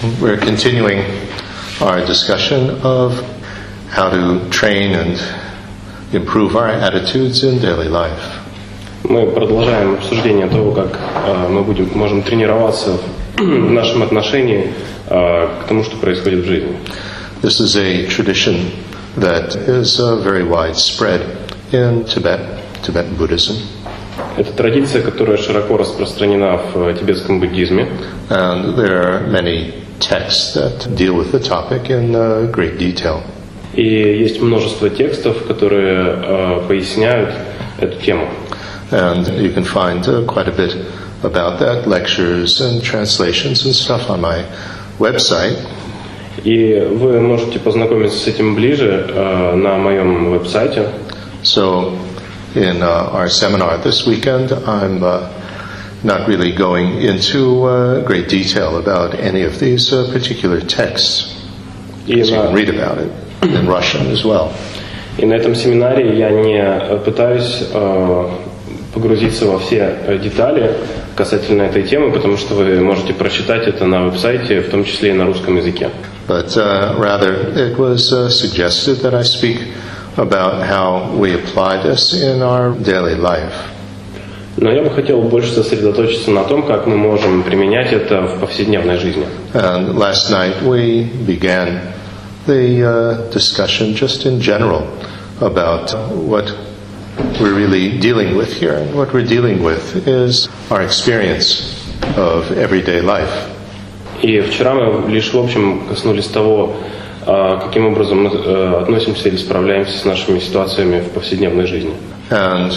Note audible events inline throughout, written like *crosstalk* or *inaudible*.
We're continuing our discussion of how to train and improve our attitudes in daily life. Мы продолжаем обсуждение того, как э, мы будем, можем тренироваться в *clears throat* нашем отношении э, к тому, что происходит в жизни. This is a tradition that is uh, very widespread in Tibet, Tibetan Buddhism. Это традиция, которая широко распространена в тибетском буддизме. And there are many texts that deal with the topic in uh, great detail. И есть множество текстов, которые э, поясняют эту тему. And you can find uh, quite a bit about that, lectures and translations and stuff on my website. И вы можете познакомиться с этим ближе э, на моем веб-сайте. So, in uh, our seminar this weekend, I'm uh, not really going into uh, great detail about any of these uh, particular texts. И So you can на, read about it in Russian *clears throat* as well. и на этом семинаре я не э, пытаюсь э, погрузиться во все э, детали касательно этой темы, потому что вы можете прочитать это на веб-сайте, в том числе и на русском языке. But uh, rather, it was uh, suggested that I speak about how we apply this in our daily life. Но я бы хотел больше сосредоточиться на том, как мы можем применять это в повседневной жизни. And last night we began the uh, discussion just in general about what we're really dealing with here. And what we're dealing with is our experience of everyday life. И вчера мы лишь в общем коснулись того, а, каким образом мы э, относимся или справляемся с нашими ситуациями в повседневной жизни. And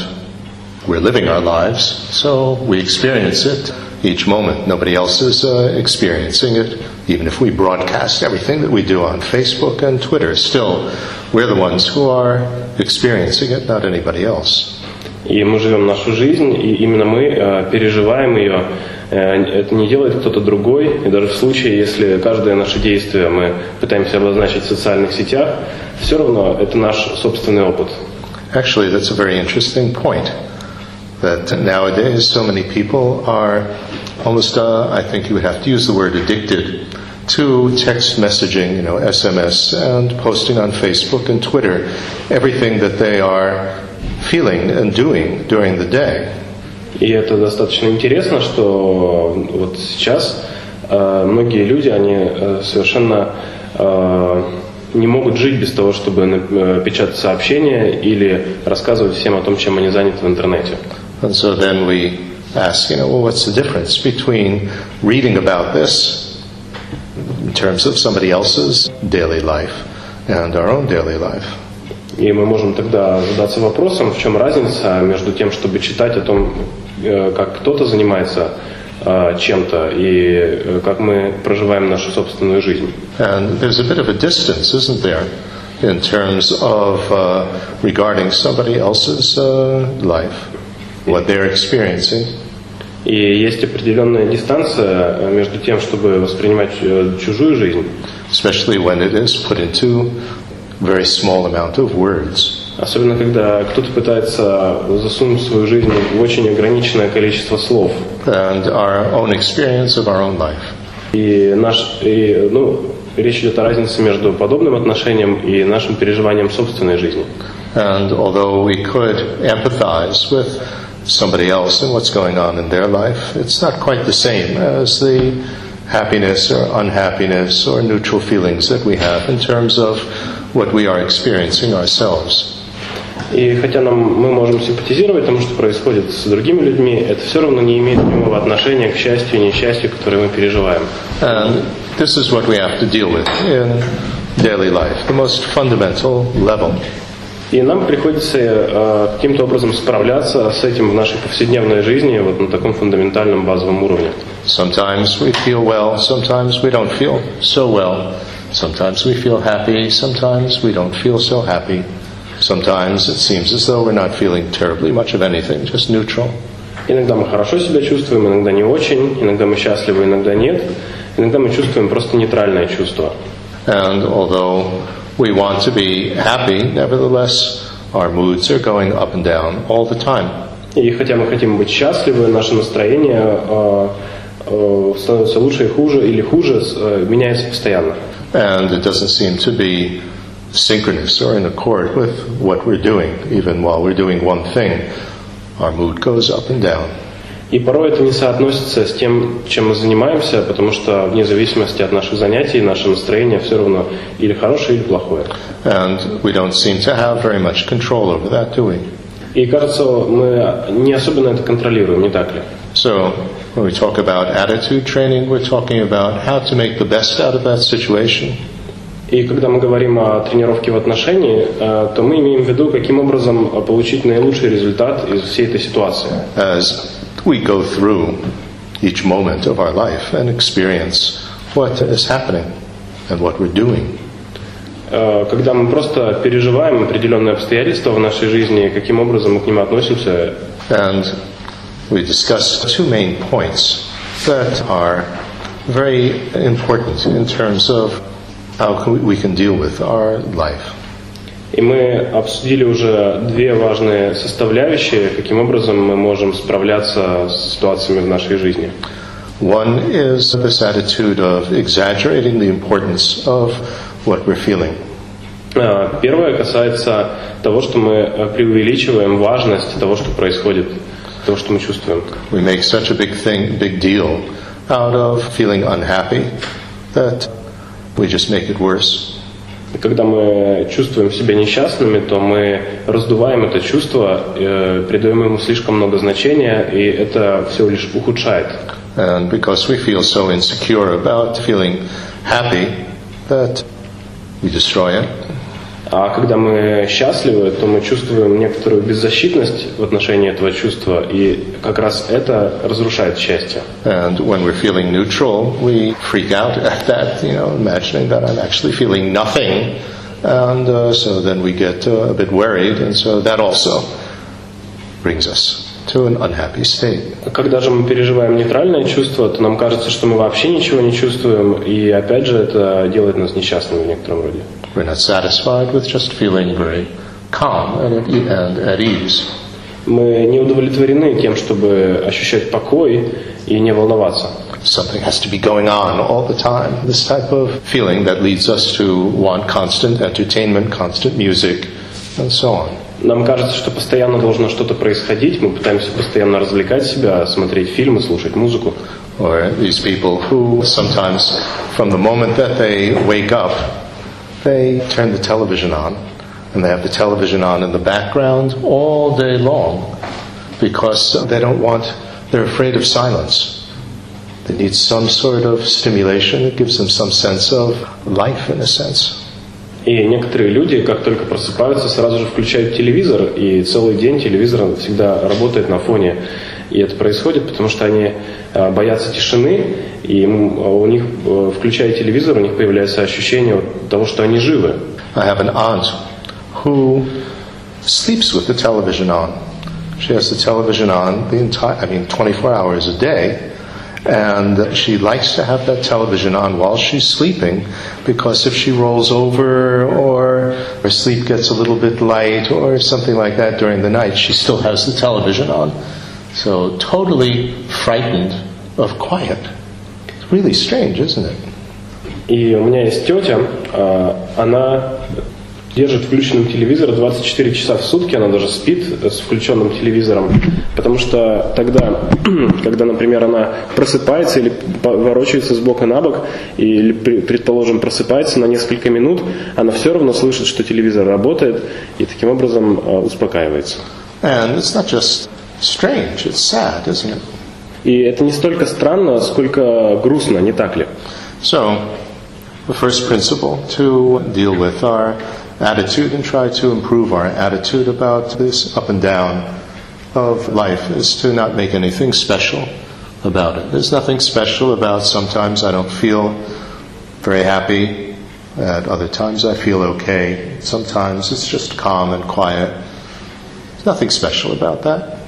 we're living our lives, so we experience it each moment. Nobody else is uh, experiencing it. Even if we broadcast everything that we do on Facebook and Twitter, still we're the ones who are experiencing it, not anybody else. И мы живем нашу жизнь, и именно мы э, переживаем ее. Э, Это не делает кто-то другой. И даже в случае, если каждое наше действие мы пытаемся обозначить в социальных сетях, все равно это наш собственный опыт. Actually, that's a very interesting point. That nowadays so many people are almost, uh, I think you would have to use the word addicted to text messaging, you know, SMS, and posting on Facebook and Twitter everything that they are feeling and doing during the day. И это достаточно интересно, что вот сейчас э, многие люди, они э, совершенно э, не могут жить без того, чтобы э, печатать сообщения или рассказывать всем о том, чем они заняты в интернете. And so then we ask, you know, well, what's the difference between reading about this in terms of somebody else's daily life and our own daily life? И мы можем тогда задаться вопросом, в чем разница между тем, чтобы читать о том, э, как кто-то занимается э, чем-то, и э, как мы проживаем нашу собственную жизнь. And there's a bit of a distance, isn't there, in terms of uh, regarding somebody else's uh, life, What they're experiencing, И есть определенная дистанция э, между тем, чтобы воспринимать э, чужую жизнь, especially when it is put into a very small amount of words. особенно когда кто-то пытается засунуть свою жизнь в очень ограниченное количество слов. And our own experience of our own life. И, наш, и, ну, речь идет о разнице между подобным отношением и нашим переживанием собственной жизни. And although we could empathize with somebody else and what's going on in their life, it's not quite the same as the happiness or unhappiness or neutral feelings that we have in terms of what we are experiencing ourselves. И хотя нам, мы можем симпатизировать тому, что происходит с другими людьми, это все равно не имеет прямого отношения к счастью и несчастью, которое мы переживаем. And this is what we have to deal with in daily life, the most fundamental level. И нам приходится э, каким-то образом справляться с этим в нашей повседневной жизни, вот на таком фундаментальном базовом уровне. Sometimes we feel well, sometimes we don't feel so well. Sometimes we feel happy, sometimes we don't feel so happy. Sometimes it seems as though we're not feeling terribly much of anything, just neutral. Иногда мы хорошо себя чувствуем, иногда не очень, иногда мы счастливы, иногда нет. Иногда мы чувствуем просто нейтральное чувство. And although we want to be happy, nevertheless, our moods are going up and down all the time. И хотя мы хотим быть счастливы, наше настроение э, э, становится лучше и хуже или хуже, э, меняется постоянно. And it doesn't seem to be synchronous or in accord with what we're doing. Even while we're doing one thing, our mood goes up and down. И порой это не соотносится с тем, чем мы занимаемся, потому что вне зависимости от наших занятий, наше настроение все равно или хорошее, или плохое. And we don't seem to have very much control over that, do we? И кажется, мы не особенно это контролируем, не так ли? So, when we talk about attitude training, we're talking about how to make the best out of that situation. И когда мы говорим о тренировке в отношении, э, то мы имеем в виду, каким образом получить наилучший результат из всей этой ситуации. As we go through each moment of our life and experience what is happening and what we're doing. Э, Когда мы просто переживаем определенные обстоятельства в нашей жизни, каким образом мы к ним относимся, And we discussed two main points that are very important in terms of how can we- we can deal with our life. И мы обсудили уже две важные составляющие, каким образом мы можем справляться с ситуациями в нашей жизни. One is this attitude of exaggerating the importance of what we're feeling. Э, Первое касается того, что мы преувеличиваем важность того, что происходит, того, что мы чувствуем. We make such a big thing, big deal out of feeling unhappy that we just make it worse. И когда мы чувствуем себя несчастными, то мы раздуваем это чувство, э, придаем ему слишком много значения, и это все лишь ухудшает. And because we feel so insecure about feeling happy that we destroy it. А когда мы счастливы, то мы чувствуем некоторую беззащитность в отношении этого чувства, и как раз это разрушает счастье. And uh, so then we get uh, a bit worried, and so that also brings us to an unhappy state. Когда же мы переживаем нейтральное чувство, то нам кажется, что мы вообще ничего не чувствуем, и опять же это делает нас несчастными в некотором роде. We're not satisfied with just feeling very calm and at, e- and at ease. Мы не удовлетворены тем, чтобы ощущать покой и не волноваться. Something has to be going on all the time. This type of feeling that leads us to want constant entertainment, constant music, and so on. Нам кажется, что постоянно должно что-то происходить, мы пытаемся постоянно развлекать себя, смотреть фильмы, слушать музыку. Or these people who sometimes, from the moment that they wake up, they turn the television on, and they have the television on in the background all day long because they don't want, they're afraid of silence. They need some sort of stimulation that gives them some sense of life, in a sense. И некоторые люди, как только просыпаются, сразу же включают телевизор, и целый день телевизор всегда работает на фоне. И это происходит, потому что они э, боятся тишины, и э, у них, э, включая телевизор, у них появляется ощущение того, что они живы. I have an aunt who sleeps with the television on. She has the television on the entire, I mean, 24 hours a day. And she likes to have that television on while she's sleeping because if she rolls over or her sleep gets a little bit light or something like that during the night, she still has the television on. So totally frightened of quiet. It's really strange, isn't it? И у меня есть тетя, э, она держит включенным телевизор 24 часа в сутки, она даже спит с включенным телевизором, потому что тогда, *clears throat* когда, например, она просыпается или ворочается с бока на бок, или, предположим, просыпается на несколько минут, она все равно слышит, что телевизор работает, и таким образом э, успокаивается. And it's not just strange, it's sad, isn't it? И это не столько странно, сколько грустно, не так ли? So, the first principle to deal with our attitude and try to improve our attitude about this up and down of life is to not make anything special about it. There's nothing special about sometimes I don't feel very happy, at other times I feel okay, sometimes it's just calm and quiet. There's nothing special about that.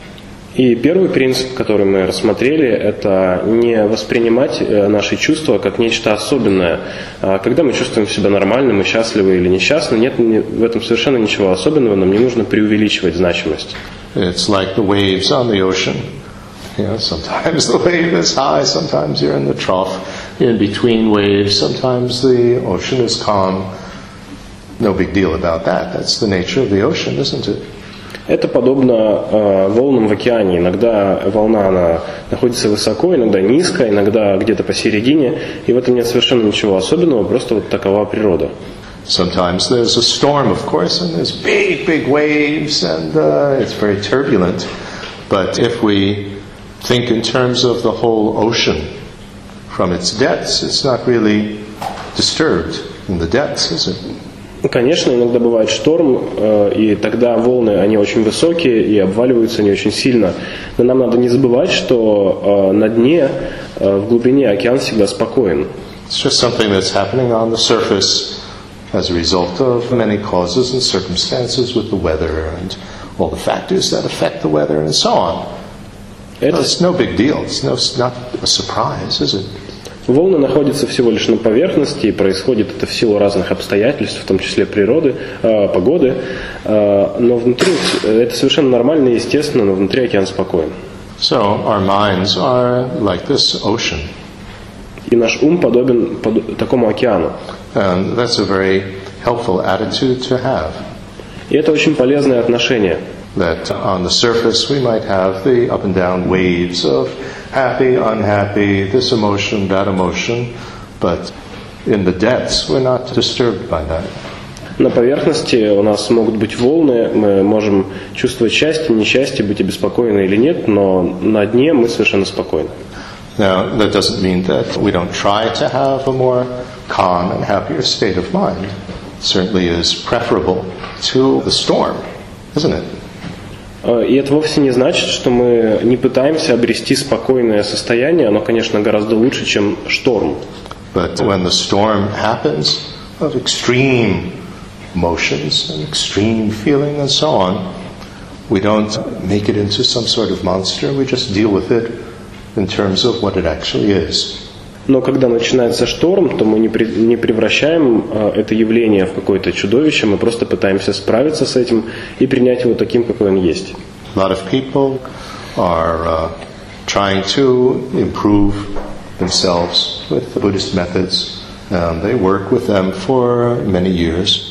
И первый принцип, который мы рассмотрели, это не воспринимать э, наши чувства как нечто особенное. А Когда мы чувствуем себя нормально, мы счастливы или несчастны, нет в этом совершенно ничего особенного, нам не нужно преувеличивать значимость. It's like the waves on the ocean. You know, sometimes *laughs* the wave is high, sometimes you're in the trough, in between waves, sometimes the ocean is calm. No big deal about that. That's the nature of the ocean, isn't it? Это подобно э, волнам в океане. Иногда волна она находится высоко, иногда низко, иногда где-то посередине. И в этом нет совершенно ничего особенного, просто вот такова природа. Sometimes there's a storm, of course, and there's big, big waves, and uh, it's very turbulent. But if we think in terms of the whole ocean from its depths, it's not really disturbed in the depths, is it? Конечно, иногда бывает шторм, э, и тогда волны, они очень высокие и обваливаются они очень сильно. Но нам надо не забывать, что э, на дне, э, в глубине океан всегда спокоен. It's just something that's happening on the surface as a result of many causes and circumstances with the weather and all the factors that affect the weather and so on. Это, It's no big deal. It's, no, it's not a surprise, is it? Волны находятся всего лишь на поверхности, и происходит это в силу разных обстоятельств, в том числе природы, э, погоды. Э, но внутри это совершенно нормально и естественно, но внутри океан спокоен. So our minds are like this ocean. И наш ум подобен под- такому океану. And that's a very helpful attitude to have. И это очень полезное отношение. That on the surface we might have the up and down waves of happy, unhappy, this emotion, that emotion, but in the depths we're not disturbed by that. На поверхности у нас могут быть волны, мы можем чувствовать счастье, несчастье, быть обеспокоены или нет, но на дне мы совершенно спокойны. Now, that doesn't mean that we don't try to have a more calm and happier state of mind. It certainly is preferable to the storm, isn't it? Э, И это вовсе не значит, что мы не пытаемся обрести спокойное состояние, оно, конечно, гораздо лучше, чем шторм. But when the storm happens of extreme emotions and extreme feeling and so on, we don't make it into some sort of monster, we just deal with it in terms of what it actually is. Но когда начинается шторм, то мы не, при- не превращаем э, это явление в какое-то чудовище, мы просто пытаемся справиться с этим и принять его таким, какой он есть. A lot of people are uh, trying to improve themselves with the Buddhist methods. Um, they work with them for many years.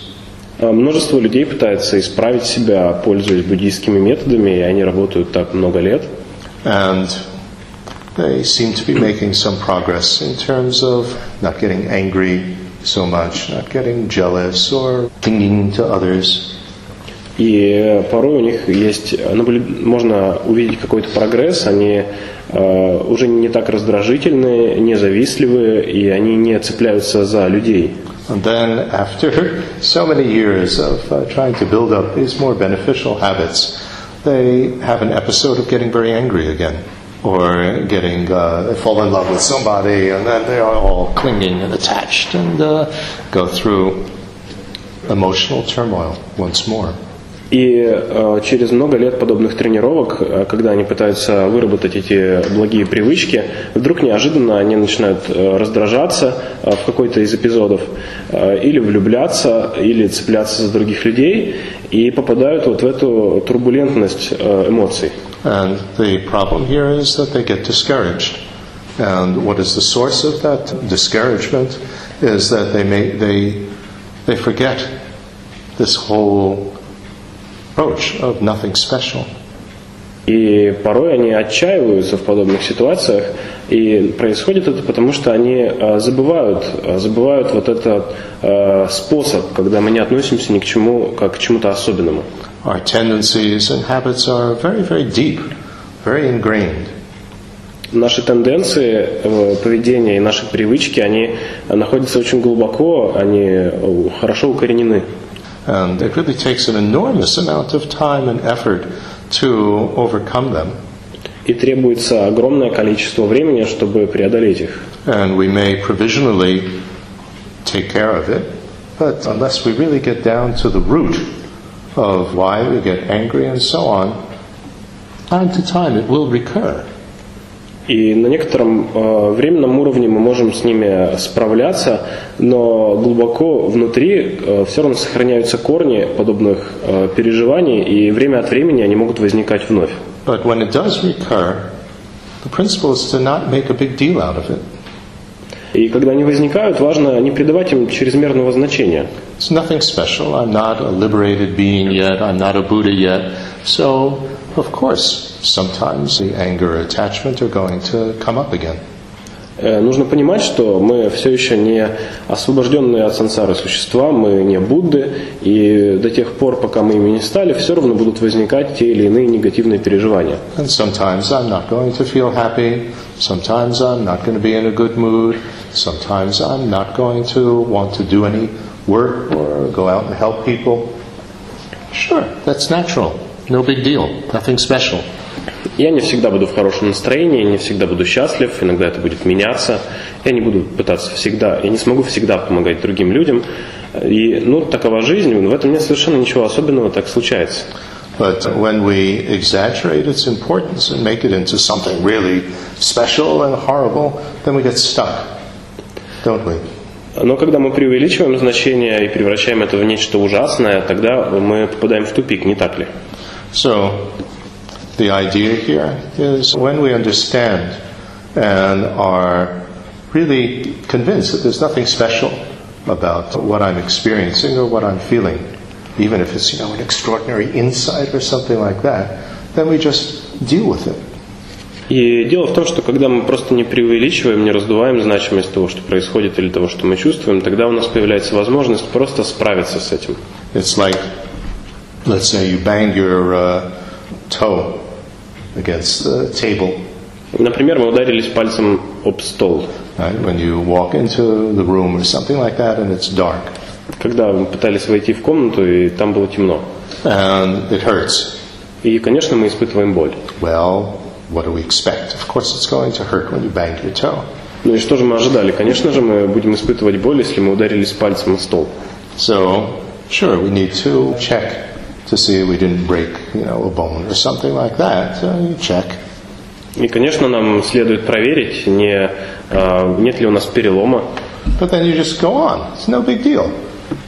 Э, Множество людей пытается исправить себя, пользуясь буддийскими методами, и они работают так много лет. And they seem to be making some progress in terms of not getting angry so much, not getting jealous or clinging to others. И э, порой у них есть, наблю- можно увидеть какой-то прогресс, они э, уже не так раздражительны, не завистливы, и они не цепляются за людей. And then, after *laughs* so many years of uh, trying to build up these more beneficial habits, they have an episode of getting very angry again. Or getting, uh, fall in love with somebody, and then they are all clinging and attached and uh, go through emotional turmoil once more. И э, через много лет подобных тренировок, э, когда они пытаются выработать эти благие привычки, вдруг неожиданно они начинают э, раздражаться э, в какой-то из эпизодов, э, или влюбляться, или цепляться за других людей, и попадают вот в эту турбулентность э, эмоций. And the problem here is that they get discouraged. And what is the source of that discouragement is that they may, they, they forget this whole approach of nothing special. И порой они отчаиваются в подобных ситуациях, и происходит это потому, что они э, забывают, э, забывают вот этот э, способ, когда мы не относимся ни к чему, как к чему-то особенному. Our tendencies and habits are very, very deep, very ingrained. Наши тенденции э, поведения и наши привычки, они находятся очень глубоко, они э, хорошо укоренены. And it really takes an enormous amount of time and effort to overcome them. И требуется огромное количество времени, чтобы преодолеть их. And we may provisionally take care of it, but unless we really get down to the root of why we get angry and so on, time to time it will recur. И на некотором э, временном уровне мы можем с ними справляться, но глубоко внутри э, все равно сохраняются корни подобных э, переживаний, и время от времени они могут возникать вновь. But when it does recur, The principle is to not make a big deal out of it. И когда они возникают, важно не придавать им чрезмерного значения. It's nothing special. I'm not a liberated being yet. I'm not a Buddha yet. So, of course, sometimes the anger or attachment are going to come up again. Э, Нужно понимать, что мы все еще не освобожденные от сансары существа, мы не Будды, и до тех пор, пока мы ими не стали, все равно будут возникать те или иные негативные переживания. And sometimes I'm not going to feel happy. Sometimes I'm not going to be in a good mood. Sometimes I'm not going to want to do any work or go out and help people. Sure, that's natural. No big deal. Nothing special. Я не всегда буду в хорошем настроении, не всегда буду счастлив, иногда это будет меняться. Я не буду пытаться всегда, я не смогу всегда помогать другим людям. И, ну, такова жизнь, в этом нет совершенно ничего особенного, так случается. But when we exaggerate its importance and make it into something really special and horrible, then we get stuck, don't we? Но когда мы преувеличиваем значение и превращаем это в нечто ужасное, тогда мы попадаем в тупик, не так ли? So, the idea here is when we understand and are really convinced that there's nothing special about what I'm experiencing or what I'm feeling, even if it's, you know, an extraordinary insight or something like that, then we just deal with it. И дело в том, что когда мы просто не преувеличиваем, не раздуваем значимость того, что происходит или того, что мы чувствуем, тогда у нас появляется возможность просто справиться с этим. It's like, let's say you bang your uh, toe against the table Например, мы ударились пальцем об стол, right? when you walk into the room or something like that and it's dark когда мы пытались войти в комнату, и там было темно. and it hurts. И, конечно, мы испытываем боль. Well, what do we expect? Of course, it's going to hurt when you bang your toe. Ну и что же мы ожидали? Конечно же, мы будем испытывать боль, если мы ударились пальцем о стол. So, sure, we need to check to see we didn't break, you know, a bone or something like that. So you check. И, конечно, нам следует проверить, не, а, нет ли у нас перелома. But then you just go on. It's no big deal.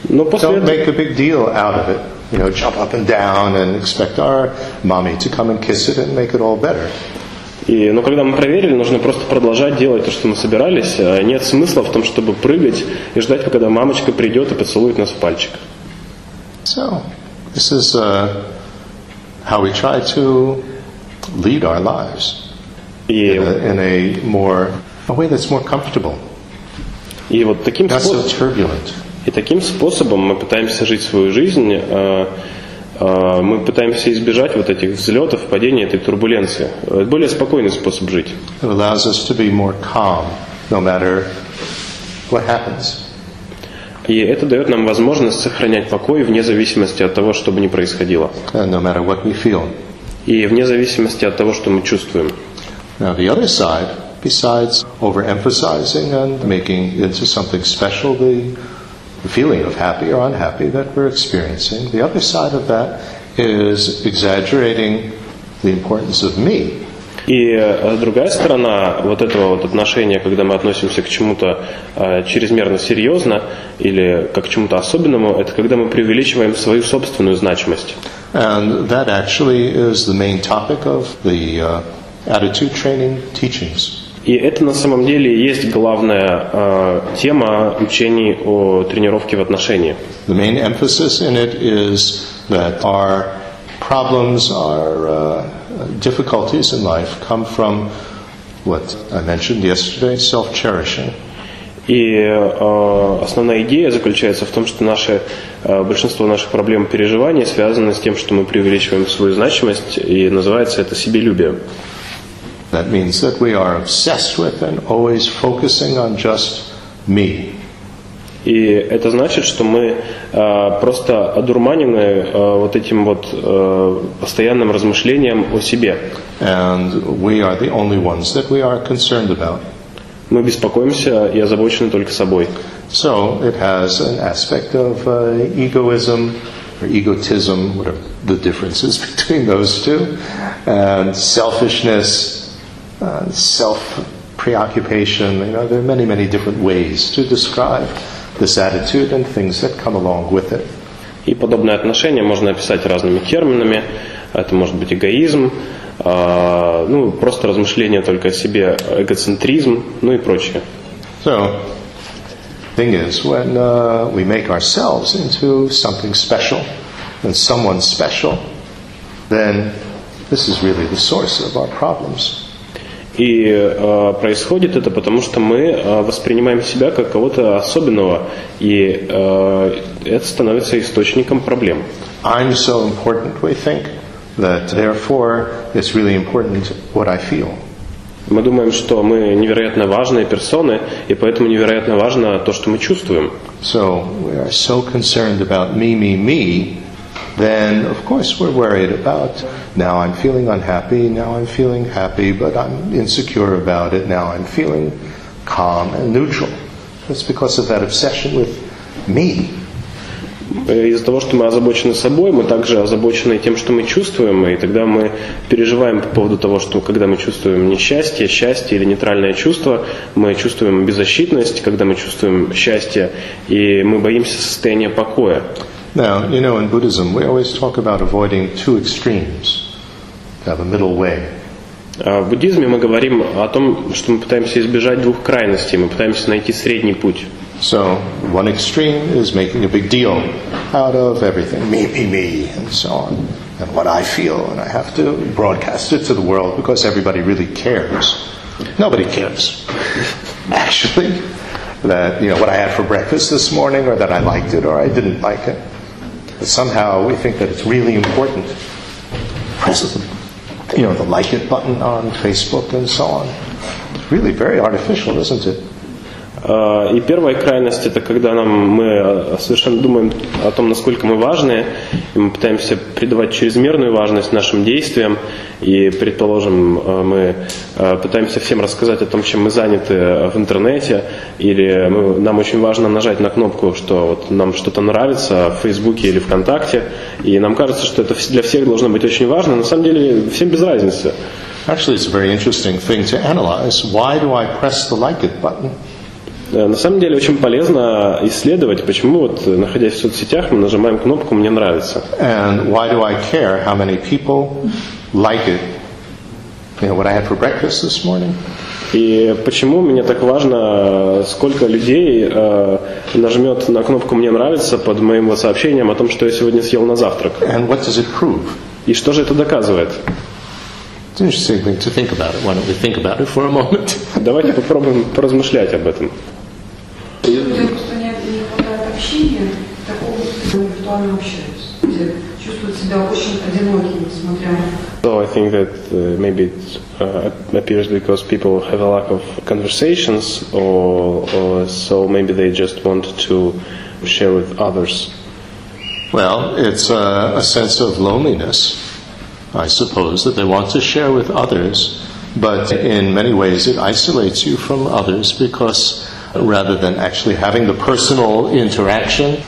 Но после Don't этого... make a big deal out of it. You know, jump up and down and expect our mommy to come and kiss it and make it all better. И, но когда мы проверили, нужно просто продолжать делать то, что мы собирались. А Нет смысла в том, чтобы прыгать и ждать, когда мамочка придет и поцелует нас в пальчик. So, this is uh, how we try to lead our lives in a, in a more a way that's more comfortable, и вот таким, not so спо- turbulent. и таким способом мы пытаемся жить свою жизнь, а, мы пытаемся избежать вот этих взлетов, падений, этой турбуленции. Это более спокойный способ жить. It allows us to be more calm, no matter what happens. И это дает нам возможность сохранять покой вне зависимости от того, что бы ни происходило. and no matter what we feel. И вне зависимости от того, что мы чувствуем. Now, the other side, besides overemphasizing and making into something special the, the feeling of happy or unhappy that we're experiencing, the other side of that is exaggerating the importance of me. И э, другая сторона вот этого вот отношения, когда мы относимся к чему-то э, чрезмерно серьезно или как к чему-то особенному, это когда мы преувеличиваем свою собственную значимость. And that actually is the main topic of the uh, attitude training teachings. И это на самом деле и есть главная э, тема учений о тренировке в отношении. The main emphasis in it is that our problems, our uh, difficulties in life come from what I mentioned yesterday self cherishing. И э, основная идея заключается в том, что наши, э, большинство наших проблем переживаний связаны с тем, что мы преувеличиваем свою значимость, и называется это себелюбие. That means that we are obsessed with and always focusing on just me. И это значит, что мы э, просто одурманены э, вот этим вот э, постоянным размышлением о себе. And we are the only ones that we are concerned about. Мы беспокоимся и озабочены только собой. So it has an aspect of uh, egoism or egotism, whatever the difference is between *laughs* those two, and selfishness, uh, self preoccupation. You know, there are many, many different ways to describe this attitude and things that come along with it. И подобное отношение можно описать разными терминами. Это может быть эгоизм, а, ну, просто размышления только о себе, эгоцентризм, ну и прочее. So, thing is, when uh, we make ourselves into something special and someone special, then this is really the source of our problems. И э, происходит это потому, что мы э, воспринимаем себя как кого-то особенного, и э, это становится источником проблем. I'm so important, we think, that therefore it's really important what I feel. Мы думаем, что мы невероятно важные персоны, и поэтому невероятно важно то, что мы чувствуем. So we are so concerned about me, me, me, then of course we're worried about now I'm feeling unhappy, now I'm feeling happy, but I'm insecure about it, now I'm feeling calm and neutral. It's because of that obsession with me. Из-за того, что мы озабочены собой, мы также озабочены тем, что мы чувствуем, и тогда мы переживаем по поводу того, что когда мы чувствуем несчастье, счастье или нейтральное чувство, мы чувствуем беззащитность, когда мы чувствуем счастье, и мы боимся состояния покоя. Now, you know, in Buddhism, we always talk about avoiding two extremes, to have a middle way. А В буддизме мы говорим о том, что мы пытаемся избежать двух крайностей, мы пытаемся найти средний путь. So, one extreme is making a big deal out of everything me, me, me, and so on, and what I feel, and I have to broadcast it to the world because everybody really cares. Nobody cares, *laughs* actually, that, you know, what I had for breakfast this morning, or that I liked it, or I didn't like it. But somehow we think that it's really important. Press you know, the like it button on Facebook and so on. It's really very artificial, isn't it? А, И первая крайность это когда нам мы э, совершенно думаем о том, насколько мы важны, и мы пытаемся придавать чрезмерную важность нашим действиям, и, предположим, э, мы пытаемся всем рассказать о том, чем мы заняты в интернете, или мы- нам очень важно нажать на кнопку, что вот нам что-то нравится в Фейсбуке или ВКонтакте, и нам кажется, что это для всех должно быть очень важно, на самом деле всем без разницы. Actually, it's a very interesting thing to analyze. Why do I press the like it button? На самом деле очень полезно исследовать, почему вот, находясь в соцсетях, мы нажимаем кнопку «Мне нравится». And why do I care how many people like it? You know, what I had for breakfast this morning? И почему мне так важно, сколько людей э, нажмет на кнопку «Мне нравится» под моим сообщением о том, что я сегодня съел на завтрак. And what does it prove? И что же это доказывает? It's an interesting thing to think about it. Why don't we think about it for a moment? Давайте попробуем поразмышлять об этом. Людям просто не, не хватает общения, такого, где они виртуально общаются, где чувствуют себя очень одинокими, несмотря на So I think that uh, maybe it uh, appears because people have a lack of conversations, or, or so maybe they just want to share with others. Well, it's a, a sense of loneliness, I suppose, that they want to share with others, but in many ways it isolates you from others because rather than actually having the personal interaction,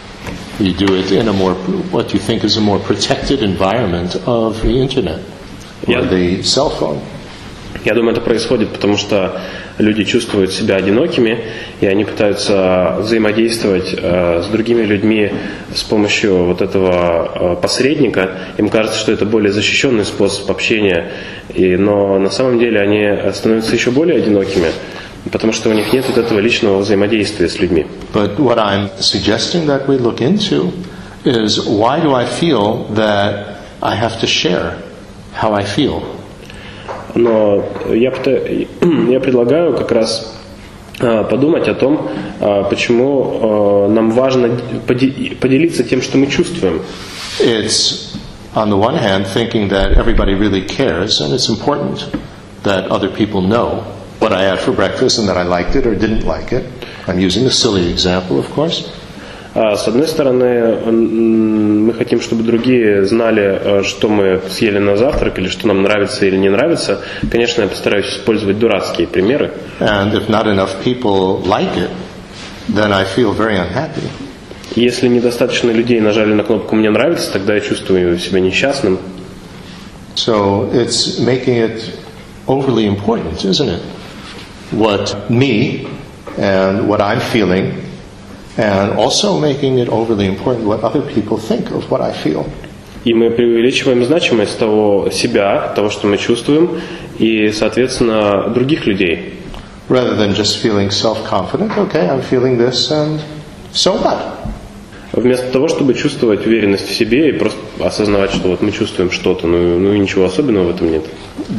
you do it in a more, what you think is a more protected environment of the internet or Yeah. the cell phone. Я думаю, это происходит потому, что люди чувствуют себя одинокими, и они пытаются взаимодействовать э, с другими людьми с помощью вот этого э, посредника. Им кажется, что это более защищенный способ общения, и, но на самом деле они становятся еще более одинокими, потому что у них нет вот этого личного взаимодействия с людьми. But what I'm suggesting that we look into is why do I feel that I have to share how I feel? Но я, я предлагаю как раз э, подумать о том, э, почему э, нам важно поде- поделиться тем, что мы чувствуем. It's, on the one hand, thinking that everybody really cares, and it's important that other people know what I had for breakfast and that I liked it or didn't like it. I'm using a silly example, of course. А, С одной стороны, мы хотим, чтобы другие знали, э, что мы съели на завтрак, или что нам нравится или не нравится. Конечно, я постараюсь использовать дурацкие примеры. And if not enough people like it, then I feel very unhappy. Если недостаточно людей нажали на кнопку «Мне нравится», тогда я чувствую себя несчастным. So it's making it overly important, isn't it? What me and what I'm feeling, and also making it overly important what other people think of what I feel. И мы преувеличиваем значимость того себя, того, что мы чувствуем, и, соответственно, других людей. Rather than just feeling self-confident, okay, I'm feeling this and so what? Вместо того, чтобы чувствовать уверенность в себе и просто осознавать, что вот мы чувствуем что-то, ну, ну и ничего особенного в этом нет.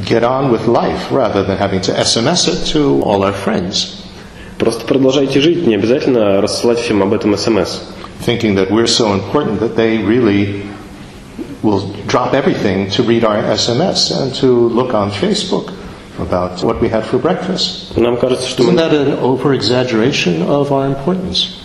Get on with life rather than having to SMS it to all our friends, Просто продолжайте жить, не обязательно рассылать всем об этом смс. thinking that we're so important that they really will drop everything to read our SMS and to look on Facebook about what we had for breakfast. Нам кажется, что Isn't мы, that an over-exaggeration of our importance?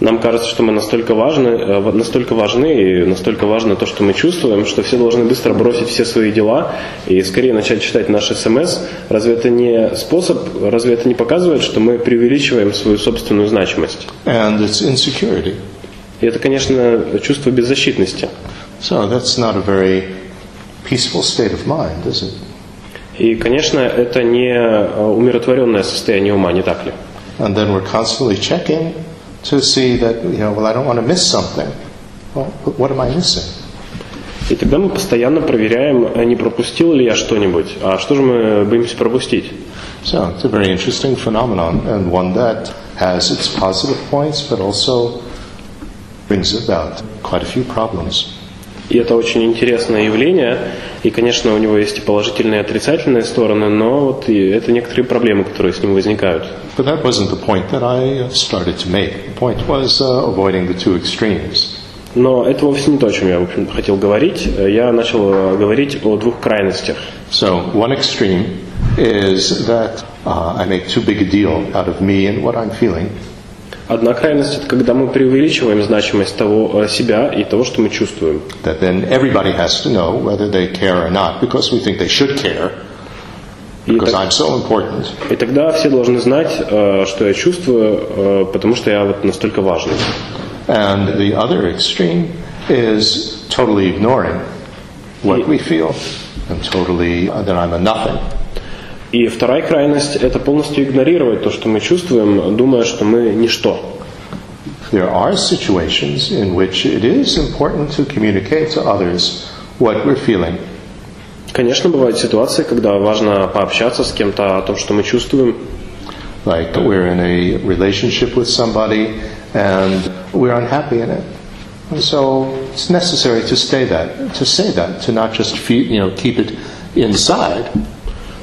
Нам кажется, что мы настолько важны, э, настолько важны и настолько важно то, что мы чувствуем, что все должны быстро бросить все свои дела и скорее начать читать наш смс. Разве это не способ, разве это не показывает, что мы преувеличиваем свою собственную значимость? And it's insecurity. И это, конечно, чувство беззащитности. So that's not a very peaceful state of mind, is it? И, конечно, это не э, умиротворенное состояние ума, не так ли? And then we're constantly checking to see that, you know, well, I don't want to miss something. Well, but what am I missing? И тогда мы постоянно проверяем, а не пропустил ли я что-нибудь, а что же мы боимся пропустить. So it's a very interesting phenomenon and one that has its positive points but also brings about quite a few problems. И это очень интересное явление, и, конечно, у него есть и положительные, и отрицательные стороны, но вот и это некоторые проблемы, которые с ним возникают. But that wasn't the point that I started to make. The point was uh, avoiding the two extremes. Но это вовсе не то, о чем я, в общем хотел говорить. Я начал э, говорить о двух крайностях. So one extreme is that uh, I make too big a deal out of me and what I'm feeling. Одна крайность – это когда мы преувеличиваем значимость того э, себя и того, что мы чувствуем. That then everybody has to know whether they care or not because we think they should care because I'm so important. и тогда все должны знать, э, что я чувствую, э, потому что я вот настолько важный. And the other extreme is totally ignoring what we feel and totally uh, that I'm a nothing. И вторая крайность – это полностью игнорировать то, что мы чувствуем, думая, что мы ничто. There are situations in which it is important to communicate to others what we're feeling. Конечно, бывают ситуации, когда важно пообщаться с кем-то о том, что мы чувствуем. Like we're in a relationship with somebody and we're unhappy in it. And so it's necessary to stay that, to say that, to not just feel, you know, keep it inside, А,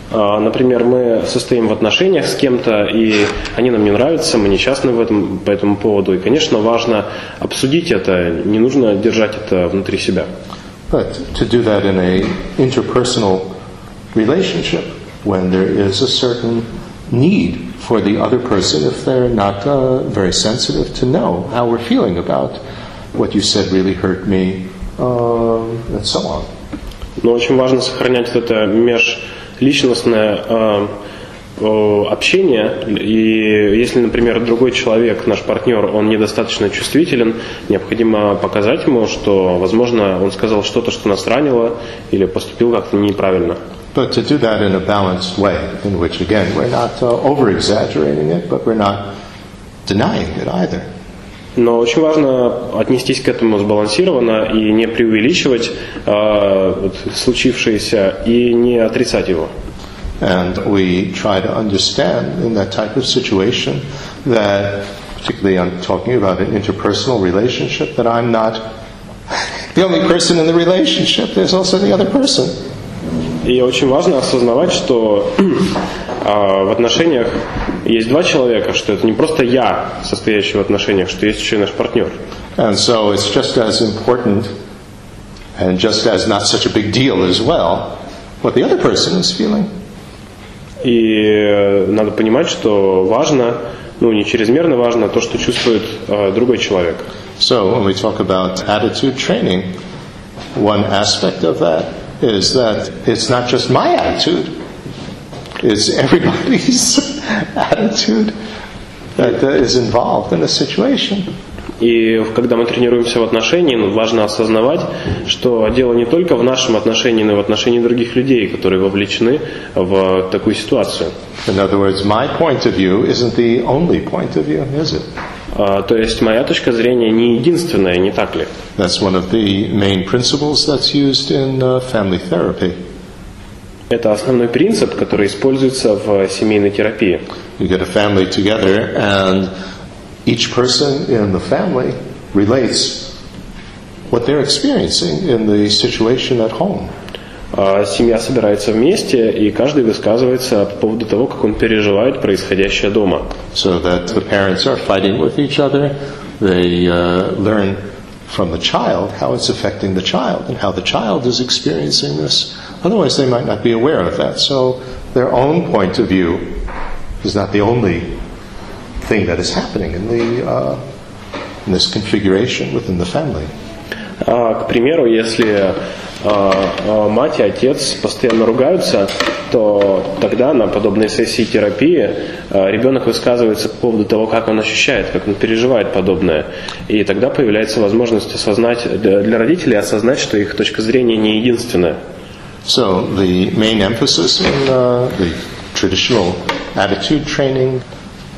Например, мы состоим в отношениях с кем-то, и они нам не нравятся, мы несчастны в этом, по этому поводу. И, конечно, важно обсудить это, не нужно держать это внутри себя. but to do that in a interpersonal relationship when there is a certain need for the other person if they're not uh, very sensitive to know how we're feeling about what you said really hurt me um, and so on. Но очень важно сохранять вот это межличностное э, э, общение. И если, например, другой человек, наш партнер, он недостаточно чувствителен, необходимо показать ему, что, возможно, он сказал что-то, что нас ранило, или поступил как-то неправильно. But to do that in a balanced way, in which again we're not uh, over exaggerating it, but we're not denying it either. Но очень важно отнестись к этому сбалансированно и не преувеличивать э, вот случившееся и не отрицать его. And we try to understand in that type of situation that, particularly I'm talking about an interpersonal relationship, that I'm not the only person in the relationship, there's also the other person. И очень важно осознавать, что а, в отношениях есть два человека, что это не просто я, состоящий в отношениях, что есть еще и наш партнер. And so it's just as important and just as not such a big deal as well what the other person is feeling. И э, надо понимать, что важно, ну не чрезмерно важно то, что чувствует э, другой человек. So when we talk about attitude training, one aspect of that is that it's not just my attitude, it's *laughs* everybody's attitude that is involved in a situation. И когда мы тренируемся в отношении, ну, важно осознавать, что дело не только в нашем отношении, но и в отношении других людей, которые вовлечены в такую ситуацию. In other words, my point of view isn't the only point of view, is it? То есть моя точка зрения не единственная, не так ли? That's one of the main principles that's used in uh, family therapy. Это основной принцип, который используется в семейной терапии. You get a family together, and each person in the family relates what they're experiencing in the situation at home. А Семья собирается вместе, и каждый высказывается по поводу того, как он переживает происходящее дома. So that the parents are fighting with each other, they uh, learn from the child how it's affecting the child and how the child is experiencing this. Otherwise, they might not be aware of that. So their own point of view is not the only thing that is happening in the uh, in this configuration within the family. А, к примеру, если а, а, мать и отец постоянно ругаются, то тогда на подобной сессии терапии ребенок высказывается по поводу того, как он ощущает, как он переживает подобное. И тогда появляется возможность осознать, для родителей осознать, что их точка зрения не единственная. So the main emphasis in uh, the traditional attitude training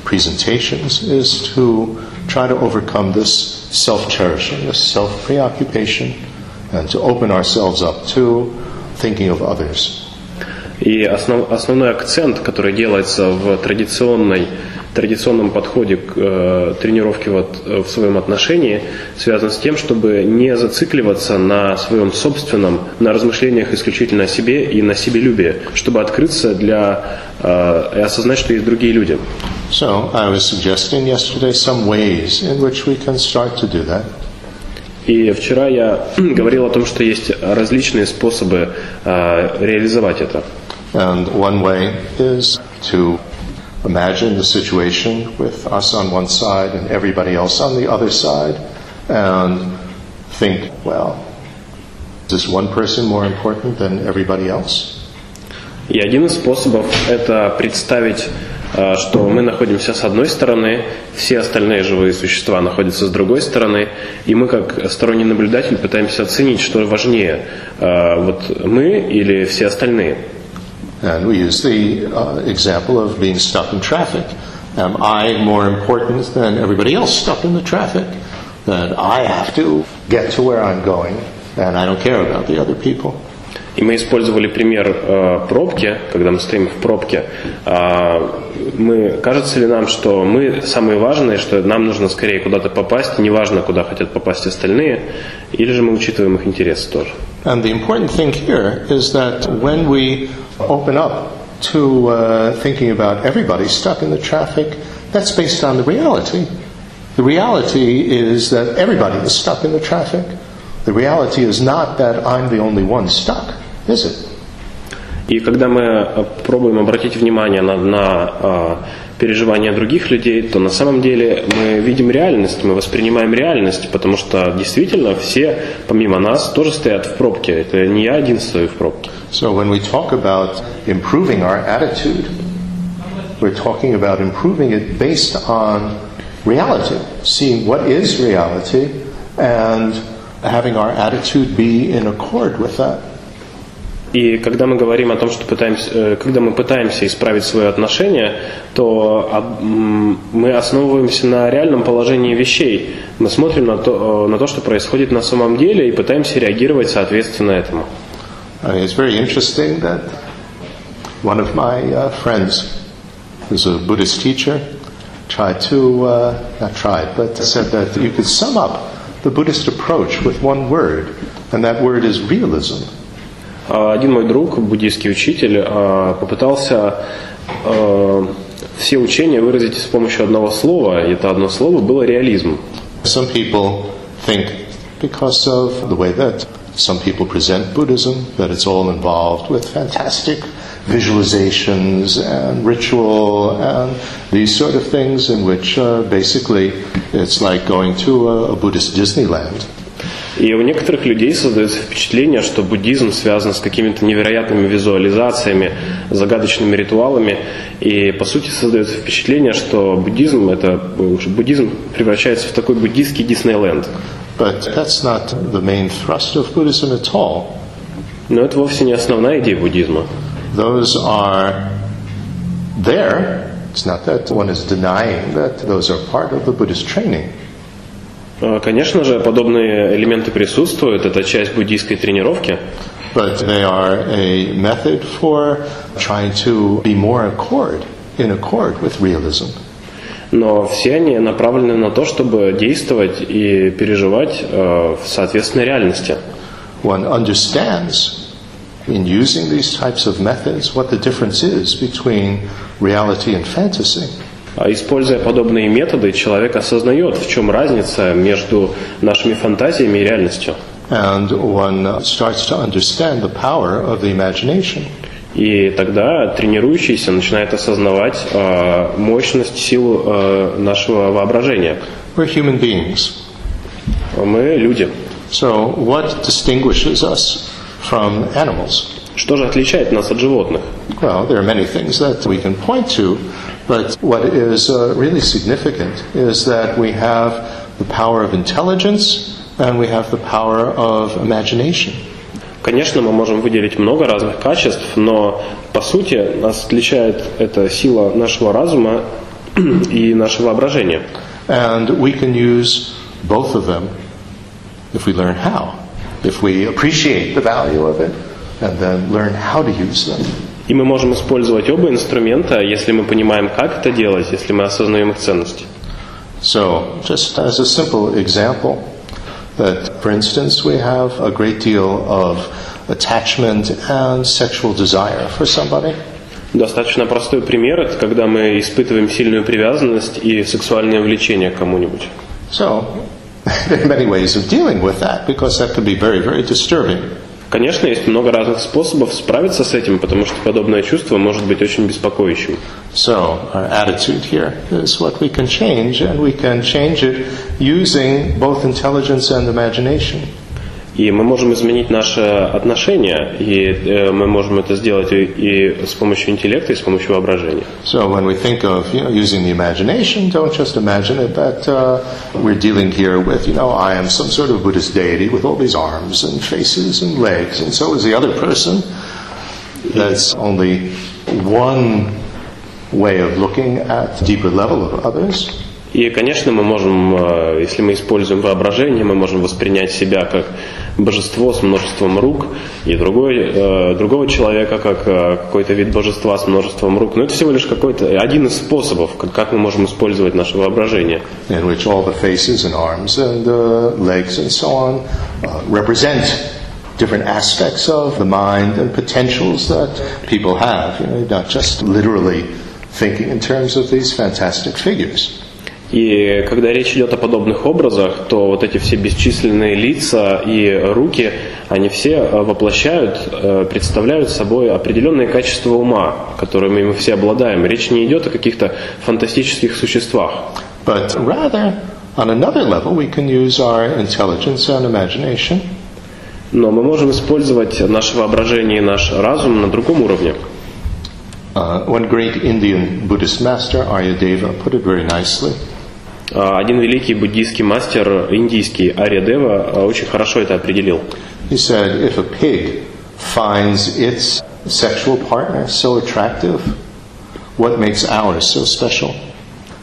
presentations is to try to overcome this self-cherishing, this self-preoccupation, and to open ourselves up to thinking of others. И основ- основной акцент, который делается в традиционной, традиционном подходе к э, тренировке вот, э, в своем отношении, связан с тем, чтобы не зацикливаться на своем собственном, на размышлениях исключительно о себе и на себелюбие, чтобы открыться для э, и осознать, что есть другие люди. So I was suggesting yesterday some ways in which we can start to do that. И вчера я *clears throat* говорил о том, что есть различные способы э, реализовать это. And one way is to imagine the situation with us on one side and everybody else on the other side and think, well, is this one person more important than everybody else? И один из способов это представить, э, что мы находимся с одной стороны, все остальные живые существа находятся с другой стороны, и мы как сторонний наблюдатель пытаемся оценить, что важнее, э, вот мы или все остальные. And we use the uh, example of being stuck in traffic. Am I more important than everybody else stuck in the traffic? That I have to get to where I'm going and I don't care about the other people. И мы использовали пример э, пробки, когда мы стоим в пробке. А, мы, кажется ли нам, что мы самые важные, что нам нужно скорее куда-то попасть, неважно, куда хотят попасть остальные, или же мы учитываем их интересы тоже? And the important thing here is that when we open up to uh, thinking about everybody stuck in the traffic, that's based on the reality. The reality is that everybody is stuck in the traffic. The reality is not that I'm the only one stuck, is it? И когда мы э, пробуем обратить внимание на, на э, переживания других людей, то на самом деле мы видим реальность, мы воспринимаем реальность, потому что действительно все, помимо нас, тоже стоят в пробке. Это не я один стою в пробке. So when we talk about improving our attitude, we're talking about improving it based on reality, seeing what is reality and having our attitude be in accord with that. И когда мы говорим о том, что пытаемся, э, когда мы пытаемся исправить свое отношение, то а, мы основываемся на реальном положении вещей. Мы смотрим на то, э, на то, что происходит на самом деле, и пытаемся реагировать соответственно этому. It's very interesting that one of my uh, friends, who's a Buddhist teacher, tried to, uh, not tried, but said that you could sum up the Buddhist approach with one word, and that word is realism. А Один мой друг, буддийский учитель, а, попытался а, все учения выразить с помощью одного слова, и это одно слово было реализм. Some people think, because of the way that some people present Buddhism, that it's all involved with fantastic visualizations and ritual and these sort of things, in which uh, basically it's like going to a, a Buddhist Disneyland. И у некоторых людей создается впечатление, что буддизм связан с какими-то невероятными визуализациями, загадочными ритуалами. И по сути создается впечатление, что буддизм, это, буддизм превращается в такой буддийский Диснейленд. Но это вовсе не основная идея буддизма. Those are there It's not that one is denying that those are part of the Buddhist training. Э, Конечно же, подобные элементы присутствуют, это часть буддийской тренировки, But they are a method for trying to be more accord, in accord with realism. но все они направлены на то, чтобы действовать и переживать э, в соответственной реальности. One understands in using these types of methods what the difference is between reality and fantasy. А Используя подобные методы, человек осознает, в чем разница между нашими фантазиями и реальностью. And one starts to understand the power of the imagination. И тогда тренирующийся начинает осознавать э, мощность, силу э, нашего воображения. We're human beings. Мы люди. So, what distinguishes us from animals? Что же отличает нас от животных? Well, there are many things that we can point to, but what is uh, really significant is that we have the power of intelligence and we have the power of imagination. Конечно, мы можем выделить много разных качеств, но по сути нас отличает эта сила нашего разума *clears throat* и наше воображение. And we can use both of them if we learn how, if we appreciate the value of it and then learn how to use them. И мы можем использовать оба инструмента, если мы понимаем, как это делать, если мы осознаем их ценность. So, just as a simple example, that for instance, we have a great deal of attachment and sexual desire for somebody. Достаточно простой пример – это когда мы испытываем сильную привязанность и сексуальное влечение к кому-нибудь. So, *laughs* there are many ways of dealing with that because that can be very, very disturbing. Конечно, есть много разных способов справиться с этим, потому что подобное чувство может быть очень беспокоящим. So, our attitude here is what we can change, and we can change it using both intelligence and imagination. И мы можем изменить наше отношение, и э, мы можем это сделать и, и с помощью интеллекта, и с помощью воображения. So when we think of you know, using the imagination, don't just imagine it that uh, we're dealing here with, you know, I am some sort of Buddhist deity with all these arms and faces and legs, and so is the other person. That's only one way of looking at deeper level of others. И, конечно, мы можем, э, если мы используем воображение, мы можем воспринять себя как божество с множеством рук, и другой, э, другого человека как э, какой-то вид божества с множеством рук. Но это всего лишь какой-то один из способов, как, мы можем использовать наше воображение. in which all the faces and arms and uh, legs and so on uh, represent different aspects of the mind and potentials that people have. You know, not just literally thinking in terms of these fantastic figures. И когда речь идет о подобных образах, то вот эти все бесчисленные лица и руки, они все э, воплощают, э, представляют собой определенные качества ума, которыми мы все обладаем. Речь не идет о каких-то фантастических существах. But rather, on another level, we can use our intelligence and imagination Но мы можем использовать наше воображение и наш разум на другом уровне. Uh, one great Indian Buddhist master, Aryadeva, put it very nicely. А, Один великий буддийский мастер, индийский Ария Дева, а, очень хорошо это определил. He said, if a pig finds its sexual partner so attractive, what makes ours so special?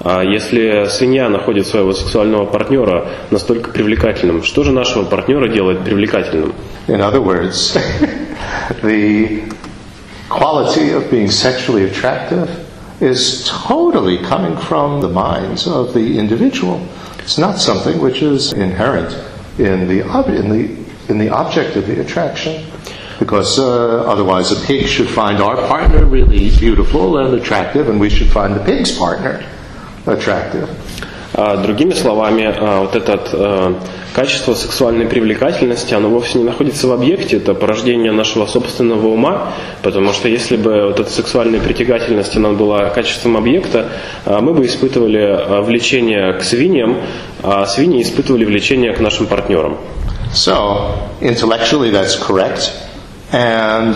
А Если свинья находит своего сексуального партнера настолько привлекательным, что же нашего партнера делает привлекательным? In other words, *laughs* the quality of being sexually attractive is totally coming from the minds of the individual. It's not something which is inherent in the, ob- in the, in the object of the attraction. Because uh, otherwise, a pig should find our partner really beautiful and attractive, and we should find the pig's partner attractive. А Другими словами, а, вот это э, качество сексуальной привлекательности, оно вовсе не находится в объекте, это порождение нашего собственного ума, потому что если бы вот эта сексуальная притягательность, она была качеством объекта, а, мы бы испытывали а, влечение к свиньям, а свиньи испытывали влечение к нашим партнерам. So, intellectually, that's correct. And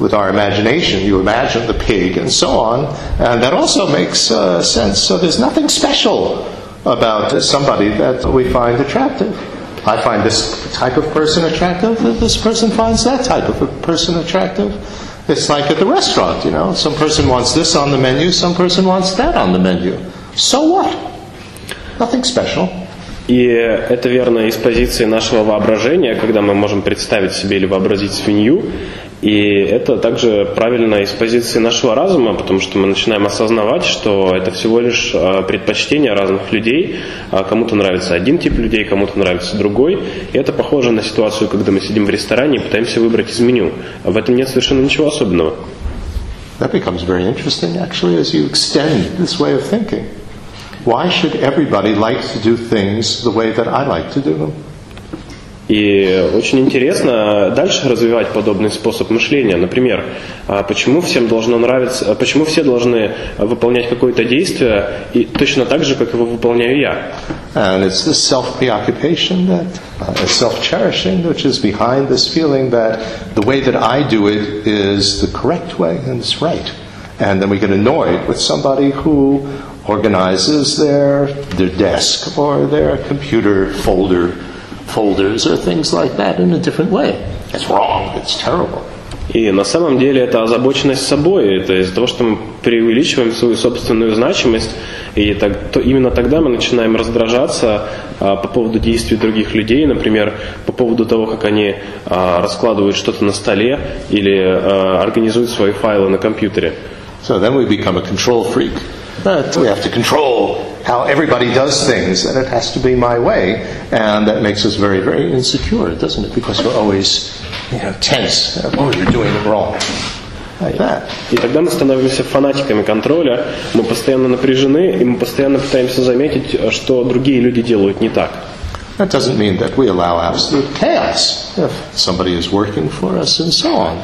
with our imagination, you imagine the pig and so on. And that also makes uh, sense. So, there's nothing special about somebody that we find attractive. I find this type of person attractive, this person finds that type of a person attractive. It's like at the restaurant, you know. Some person wants this on the menu, some person wants that on the menu. So what? Nothing special. И это верно из позиции нашего воображения, когда мы можем представить себе или вообразить свинью. И это также правильно из позиции нашего разума, потому что мы начинаем осознавать, что это всего лишь а, предпочтение разных людей. А кому-то нравится один тип людей, кому-то нравится другой. И это похоже на ситуацию, когда мы сидим в ресторане и пытаемся выбрать из меню. В этом нет совершенно ничего особенного. That becomes very interesting actually as you extend this way of thinking. Why should everybody like to do things the way that I like to do them? И очень интересно дальше развивать подобный способ мышления. Например, а почему всем должно нравиться, а почему все должны выполнять какое-то действие и точно так же, как его выполняю я. And it's this self-preoccupation that uh, self-cherishing, which is behind this feeling that the way that I do it is the correct way and it's right. And then we get annoyed with somebody who organizes their, their desk or their computer folder folders or things like that in a different way. It's wrong, it's terrible. И на самом деле это озабоченность собой, это из-за того, что мы преувеличиваем свою собственную значимость, и так, то именно тогда мы начинаем раздражаться а, по поводу действий других людей, например, по поводу того, как они а, раскладывают что-то на столе или а, организуют свои файлы на компьютере. So then we become a control freak. But we have to control how everybody does things, and it has to be my way. And that makes us very, very insecure, doesn't it? Because we're always, you know, tense. Oh, you're doing it wrong. Like that. И тогда мы становимся фанатиками контроля, мы постоянно напряжены, и мы постоянно пытаемся заметить, что другие люди делают не так. That doesn't mean that we allow absolute chaos if somebody is working for us and so on.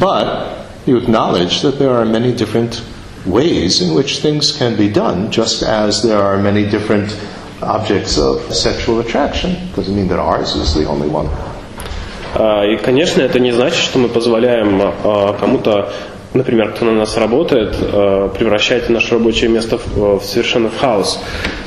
But you acknowledge that there are many different ways in which things can be done, just as there are many different objects of sexual attraction. Doesn't mean that ours is the only one. И, конечно, это не значит, что мы позволяем кому-то, например, кто на нас работает, превращать наше рабочее место в, совершенно в хаос.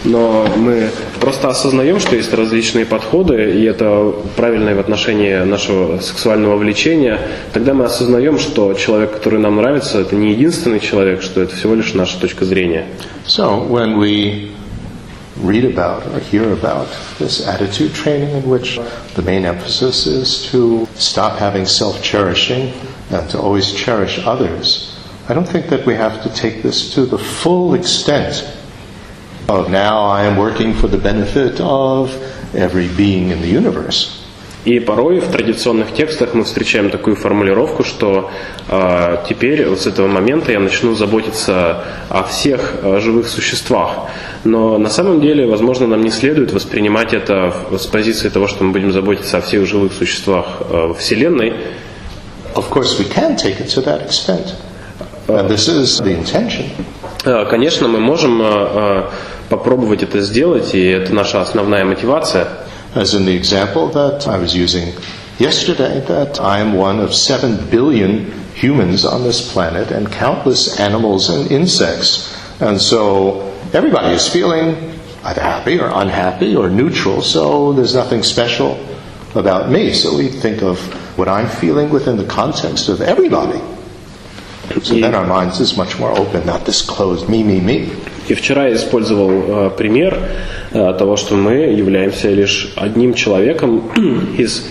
Но мы просто осознаем, что есть различные подходы, и это правильное в отношении нашего сексуального влечения. Тогда мы осознаем, что человек, который нам нравится, это не единственный человек, что это всего лишь наша точка зрения. So when we read about or hear about this attitude training in which the main emphasis is to stop having self-cherishing and to always cherish others, I don't think that we have to take this to the full extent of now I am working for the benefit of every being in the universe. И порой в традиционных текстах мы встречаем такую формулировку, что э, теперь вот с этого момента я начну заботиться о всех э, живых существах. Но на самом деле, возможно, нам не следует воспринимать это с позиции того, что мы будем заботиться о всех живых существах э, Вселенной. Of course, we can take it to that extent. And this is the intention. Конечно, мы можем попробовать это сделать, и это наша основная мотивация. As in the example that I was using yesterday, that I am one of seven billion humans on this planet and countless animals and insects. And so everybody is feeling either happy or unhappy or neutral, so there's nothing special about me. So we think of what I'm feeling within the context of everybody. So then our minds is much more open, not this closed me, me, me. И вчера я использовал э, пример э, того, что мы являемся лишь одним человеком из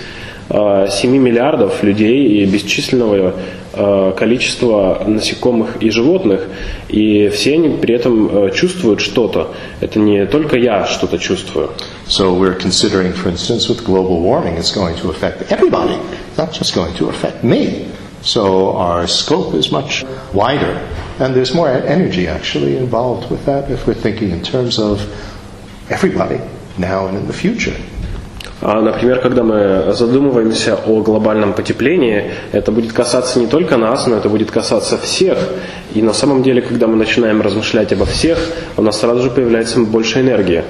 э, 7 миллиардов людей и бесчисленного э, количества насекомых и животных, и все они при этом э, чувствуют что-то. Это не только я что-то чувствую. So we're considering, for instance, with global warming, it's going to affect everybody, not just going to affect me. So our scope is much wider, and there's more energy actually involved with that if we're thinking in terms of everybody now and in the future. А, например, когда мы задумываемся о глобальном потеплении, это будет касаться не только нас, но это будет касаться всех. И на самом деле, когда мы начинаем размышлять обо всех, у нас сразу же появляется больше энергии.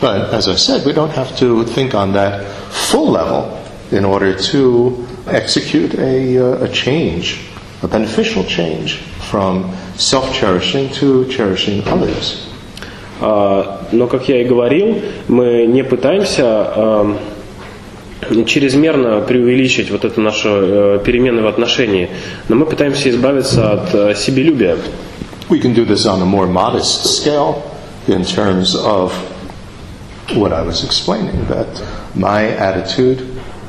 But as I said, we don't have to think on that full level in order to execute a, uh, a change, a beneficial change from self-cherishing to cherishing others. Но, как я и говорил, мы не пытаемся чрезмерно преувеличить вот эту нашу э, перемены в отношении, но мы пытаемся избавиться от э, себелюбия. We can do this on a more modest scale in terms of what I was explaining that my attitude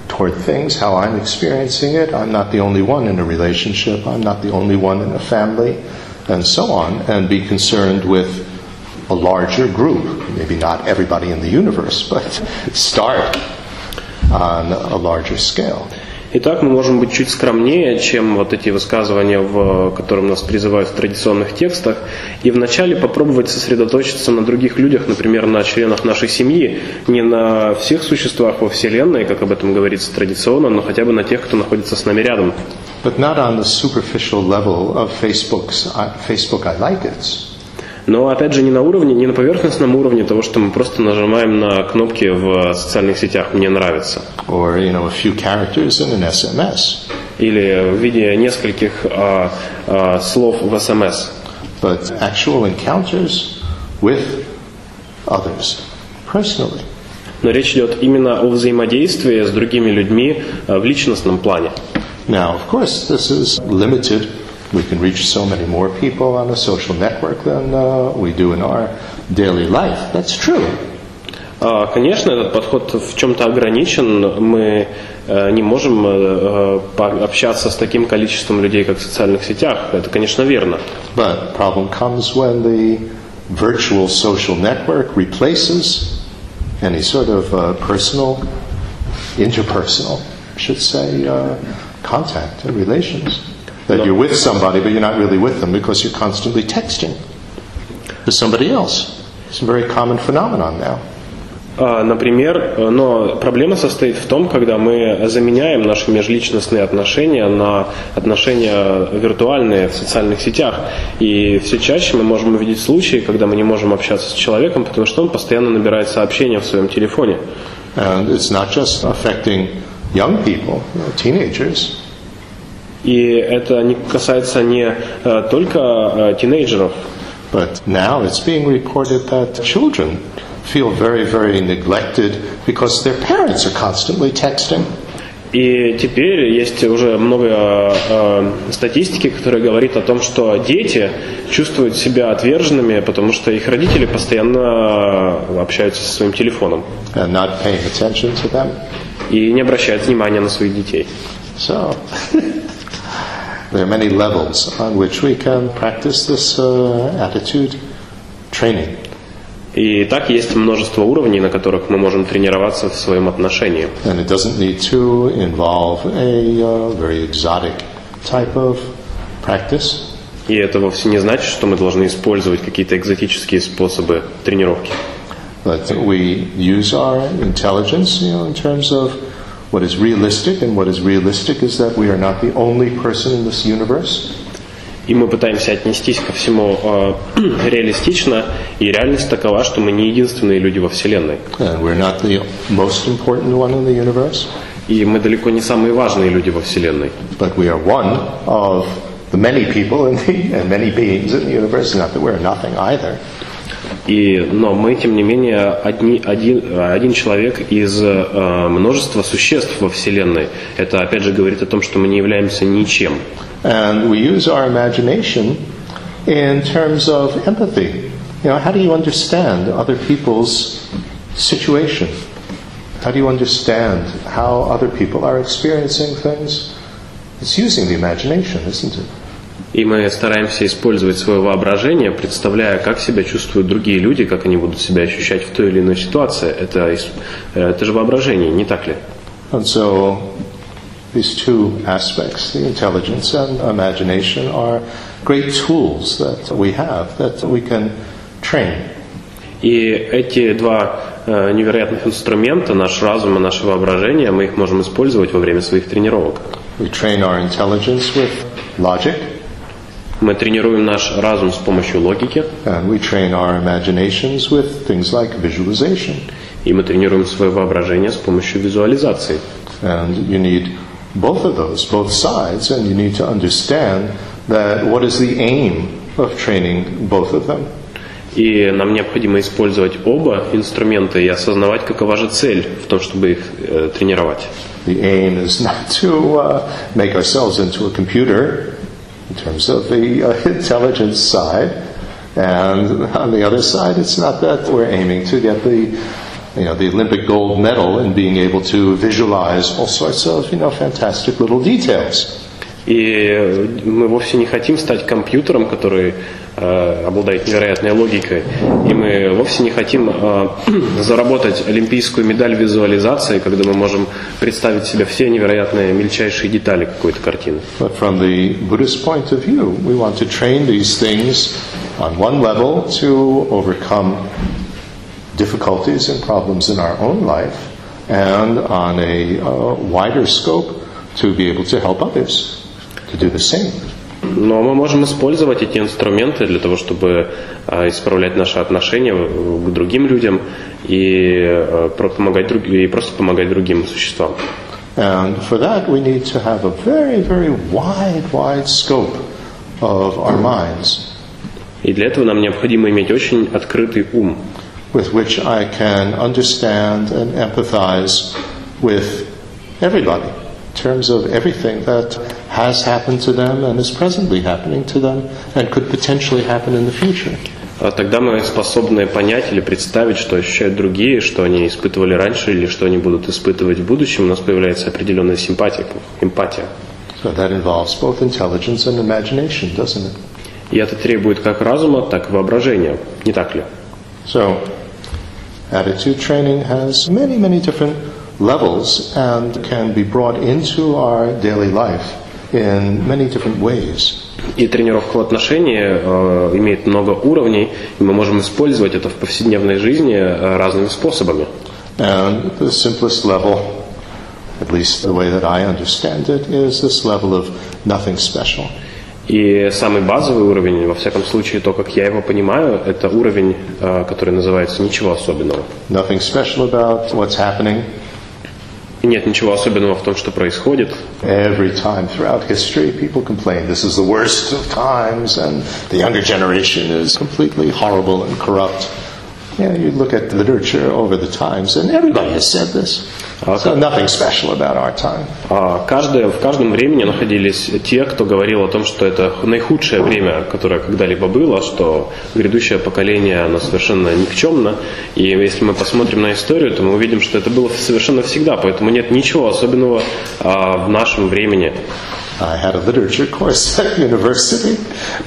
toward things, how I'm experiencing it, I'm not the only one in a relationship, I'm not the only one in a family, and so on, and be concerned with a larger group. Maybe not everybody in the universe, but *laughs* start on a larger scale. Итак, мы можем быть чуть скромнее, чем вот эти высказывания, в которым нас призывают в традиционных текстах, и вначале попробовать сосредоточиться на других людях, например, на членах нашей семьи, не на всех существах во Вселенной, как об этом говорится традиционно, но хотя бы на тех, кто находится с нами рядом. But not on the superficial level of Facebook's, uh, Facebook I like it. Но опять же не на уровне, не на поверхностном уровне того, что мы просто нажимаем на кнопки в социальных сетях «Мне нравится». or you know a few characters in an SMS. Или в виде нескольких а, а, слов в СМС. but actual encounters with others personally. Но речь идет именно о взаимодействии с другими людьми а, в личностном плане. Now, of course, this is limited. We can reach so many more people on a social network than uh, we do in our daily life. That's true. А, Конечно, этот подход в чем-то ограничен. Мы э, не можем э, э, общаться с таким количеством людей, как в социальных сетях. Это, конечно, верно. But problem comes when the virtual social network replaces any sort of uh, personal, interpersonal, I should say, uh, contact and relations. That you're with somebody, but you're not really with them because you're constantly texting to somebody else. It's a very common phenomenon now. А, Например, но проблема состоит в том, когда мы заменяем наши межличностные отношения на отношения виртуальные в социальных сетях. И все чаще мы можем увидеть случаи, когда мы не можем общаться с человеком, потому что он постоянно набирает сообщения в своем телефоне. And it's not just affecting young people, teenagers. И это не касается не э, только э, тинейджеров, But now it's being reported that children feel very, very neglected because their parents are constantly texting. И теперь есть уже много э, статистики, которая говорит о том, что дети чувствуют себя отверженными, потому что их родители постоянно общаются со своим телефоном and not paying attention to them. и не обращают внимания на своих детей. So *laughs* there are many levels on which we can practice this uh, attitude training. И так есть множество уровней, на которых мы можем тренироваться в своем отношении. And it doesn't need to involve a uh, very exotic type of practice. И это вовсе не значит, что мы должны использовать какие-то экзотические способы тренировки. But we use our intelligence, you know, in terms of what is realistic, and what is realistic is that we are not the only person in this universe. И мы пытаемся отнестись ко всему э, *clears throat* реалистично, и реальность такова, что мы не единственные люди во Вселенной. And we're not the most important one in the universe, И мы далеко не самые важные люди во Вселенной. but we are one of the many people in the, and many beings in the universe. Not that we're nothing either. И, но мы, тем не менее, одни, один, один человек из э, множества существ во Вселенной. Это, опять же, говорит о том, что мы не являемся ничем. And we use our imagination in terms of empathy. You know, how do you understand other people's situation? How do you understand how other people are experiencing things? It's using the imagination, isn't it? И мы стараемся использовать свое воображение, представляя, как себя чувствуют другие люди, как они будут себя ощущать в той или иной ситуации. Это, это же воображение, не так ли? And so these two aspects, the intelligence and imagination, are great tools that we have that we can train. И эти два э, невероятных инструмента, наш разум и наше воображение, мы их можем использовать во время своих тренировок. We train our intelligence with logic, Мы тренируем наш разум с помощью логики, and we train our imaginations with things like visualization. и мы тренируем свое воображение с помощью визуализации. And you need both of those, both sides, and you need to understand that what is the aim of training both of them. И нам необходимо использовать оба инструмента и осознавать, какова же цель в том, чтобы их э, тренировать. The aim is not to uh, make ourselves into a computer in terms of the uh, intelligence *laughs* side. And on the other side, it's not that we're aiming to get the, you know, the Olympic gold medal in being able to visualize all sorts of, you know, fantastic little details. И мы вовсе не хотим стать компьютером, который э, обладает невероятной логикой. И мы вовсе не хотим э, заработать олимпийскую медаль визуализации, когда мы можем представить себе все невероятные мельчайшие детали какой-то картины. But from the Buddhist point of view, we want to train these things on one level to overcome difficulties and problems in our own life, and on a uh, wider scope to be able to help others to do the same. Но мы можем использовать эти инструменты для того, чтобы э, исправлять наши отношения к другим людям и, э, помогать и просто помогать другим существам. And for that, we need to have a very, very wide, wide scope of our minds И для этого нам необходимо иметь очень открытый ум, with which I can understand and empathize with everybody in terms of everything that has happened to them and is presently happening to them and could potentially happen in the future. А Тогда мы способны понять или представить, что ощущают другие, что они испытывали раньше или что они будут испытывать в будущем. У нас появляется определенная симпатия, эмпатия. So that involves both intelligence and imagination, doesn't it? И это требует как разума, так и воображения. Не так ли? So, attitude training has many, many different levels and can be brought into our daily life In many different ways. И тренировка в отношении э, имеет много уровней, и мы можем использовать это в повседневной жизни э, разными способами. And the simplest level, at least the way that I understand it, is this level of nothing special. И самый базовый уровень, во всяком случае, то, как я его понимаю, это уровень, э, который называется «ничего особенного». Nothing special about what's happening. И нет ничего особенного в том, что происходит. Every time throughout history, people complain this is the worst of times, and the younger generation is completely horrible and corrupt. Yeah, you look at literature over the times, and everybody has said this. So nothing special about our time. А каждое, в каждом времени находились те, кто говорил о том, что это наихудшее время, которое когда-либо было, что грядущее поколение, оно совершенно никчемно. И если мы посмотрим на историю, то мы увидим, что это было совершенно всегда, поэтому нет ничего особенного а, в нашем времени. I had a literature course *laughs* at university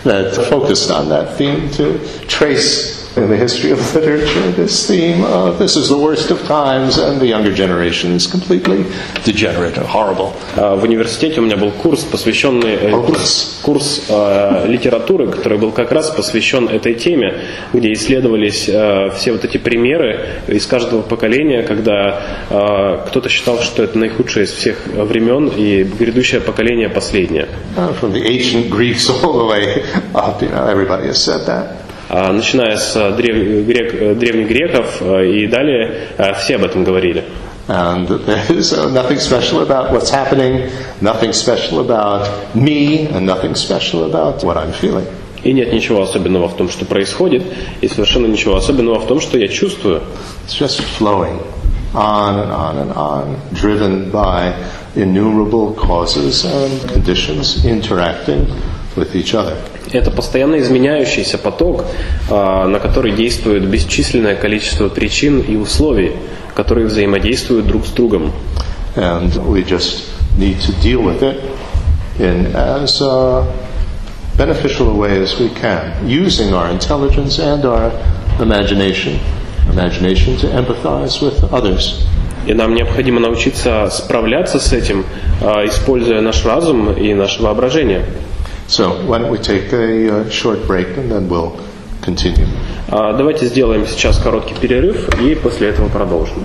that focused on that theme to trace in the history of literature this theme of this is the worst of times and the younger generation is completely degenerate and horrible. А, В университете у меня был курс, посвященный э, курс, курс э, литературы, который был как раз посвящен этой теме, где исследовались э, все вот эти примеры из каждого поколения, когда э, кто-то считал, что это наихудшее из всех времен, и грядущее поколение последнее. Uh, from the ancient Greeks all the way up, you know, everybody has said that. А, Начиная с э, древ- грек- э, древних греков э, и далее, э, все об этом говорили. And there's uh, nothing special about what's happening, nothing special about me, and nothing special about what I'm feeling. И нет ничего особенного в том, что происходит, и совершенно ничего особенного в том, что я чувствую. It's just flowing on and on and on, driven by innumerable causes and conditions interacting with each other. Это постоянно изменяющийся поток, а, на который действует бесчисленное количество причин и условий, которые взаимодействуют друг с другом. And we just need to deal with it in as uh, beneficial a way as we can, using our intelligence and our imagination. Imagination to empathize with others. И нам необходимо научиться справляться с этим, а, используя наш разум и наше воображение. So, why don't we take a uh, short break and then we'll continue. А, Давайте сделаем сейчас короткий перерыв и после этого продолжим.